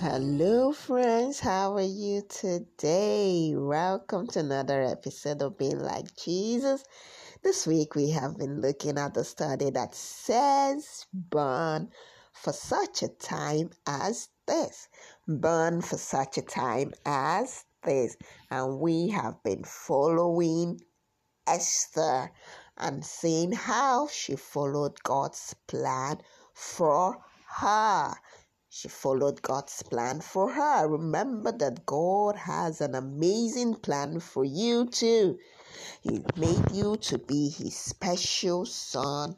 Hello, friends. How are you today? Welcome to another episode of Being Like Jesus. This week we have been looking at the study that says, Born for such a time as this. Born for such a time as this. And we have been following Esther and seeing how she followed God's plan for her. She followed God's plan for her. Remember that God has an amazing plan for you too. He made you to be his special son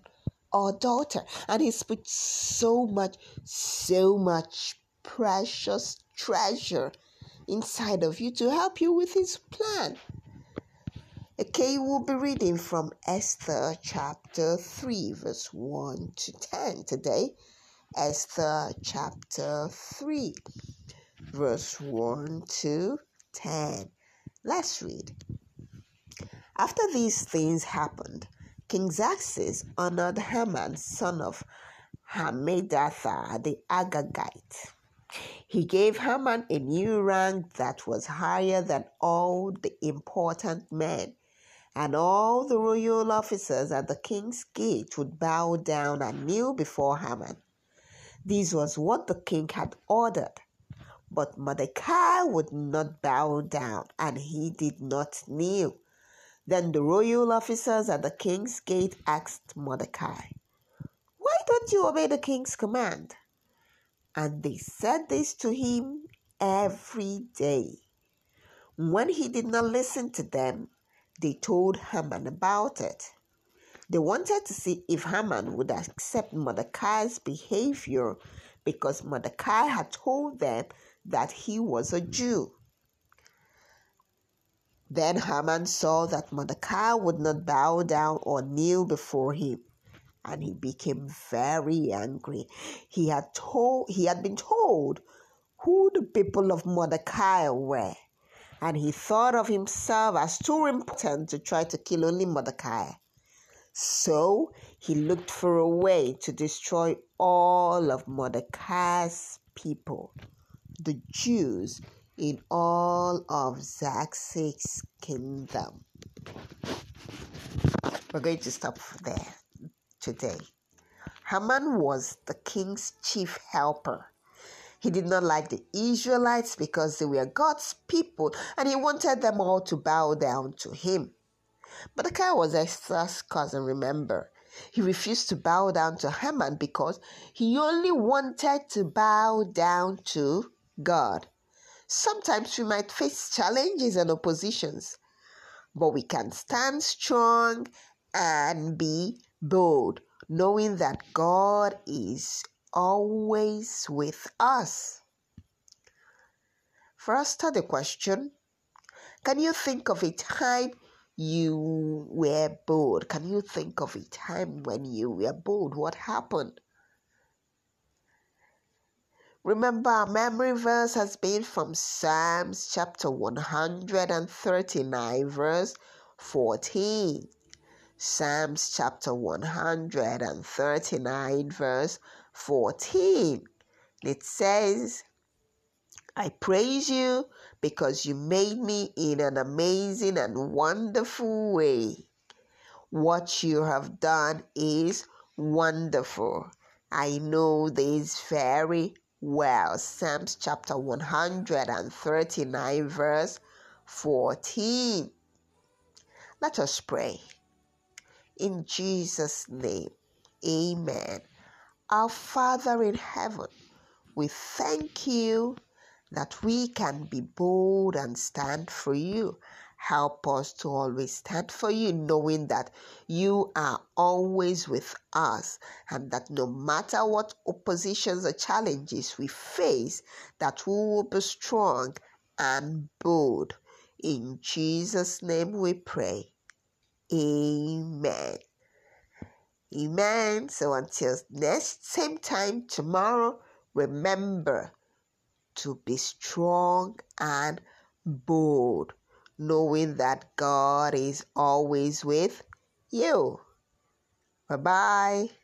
or daughter. And he's put so much, so much precious treasure inside of you to help you with his plan. Okay, we'll be reading from Esther chapter 3, verse 1 to 10 today. Esther chapter 3, verse 1 to 10. Let's read. After these things happened, King Xerxes honored Haman, son of Hammedatha the Agagite. He gave Haman a new rank that was higher than all the important men, and all the royal officers at the king's gate would bow down and kneel before Haman. This was what the king had ordered. But Mordecai would not bow down, and he did not kneel. Then the royal officers at the king's gate asked Mordecai, Why don't you obey the king's command? And they said this to him every day. When he did not listen to them, they told Haman about it. They wanted to see if Haman would accept Mordecai's behavior because Mordecai had told them that he was a Jew. Then Haman saw that Mordecai would not bow down or kneel before him, and he became very angry. He had told he had been told who the people of Mordecai were, and he thought of himself as too important to try to kill only Mordecai. So he looked for a way to destroy all of Mordecai's people, the Jews in all of Xerxes' kingdom. We're going to stop there today. Haman was the king's chief helper. He did not like the Israelites because they were God's people and he wanted them all to bow down to him. Mordecai was Esther's cousin, remember. He refused to bow down to Haman because he only wanted to bow down to God. Sometimes we might face challenges and oppositions, but we can stand strong and be bold, knowing that God is always with us. Us, the question Can you think of a time you were bored. Can you think of a time when you were bored? What happened? Remember, our memory verse has been from Psalms chapter 139, verse 14. Psalms chapter 139, verse 14. It says, I praise you because you made me in an amazing and wonderful way. What you have done is wonderful. I know this very well. Psalms chapter 139, verse 14. Let us pray. In Jesus' name, amen. Our Father in heaven, we thank you that we can be bold and stand for you. Help us to always stand for you, knowing that you are always with us and that no matter what oppositions or challenges we face, that we will be strong and bold. In Jesus' name we pray. Amen. Amen. So until next same time tomorrow, remember to be strong and bold, knowing that God is always with you. Bye bye.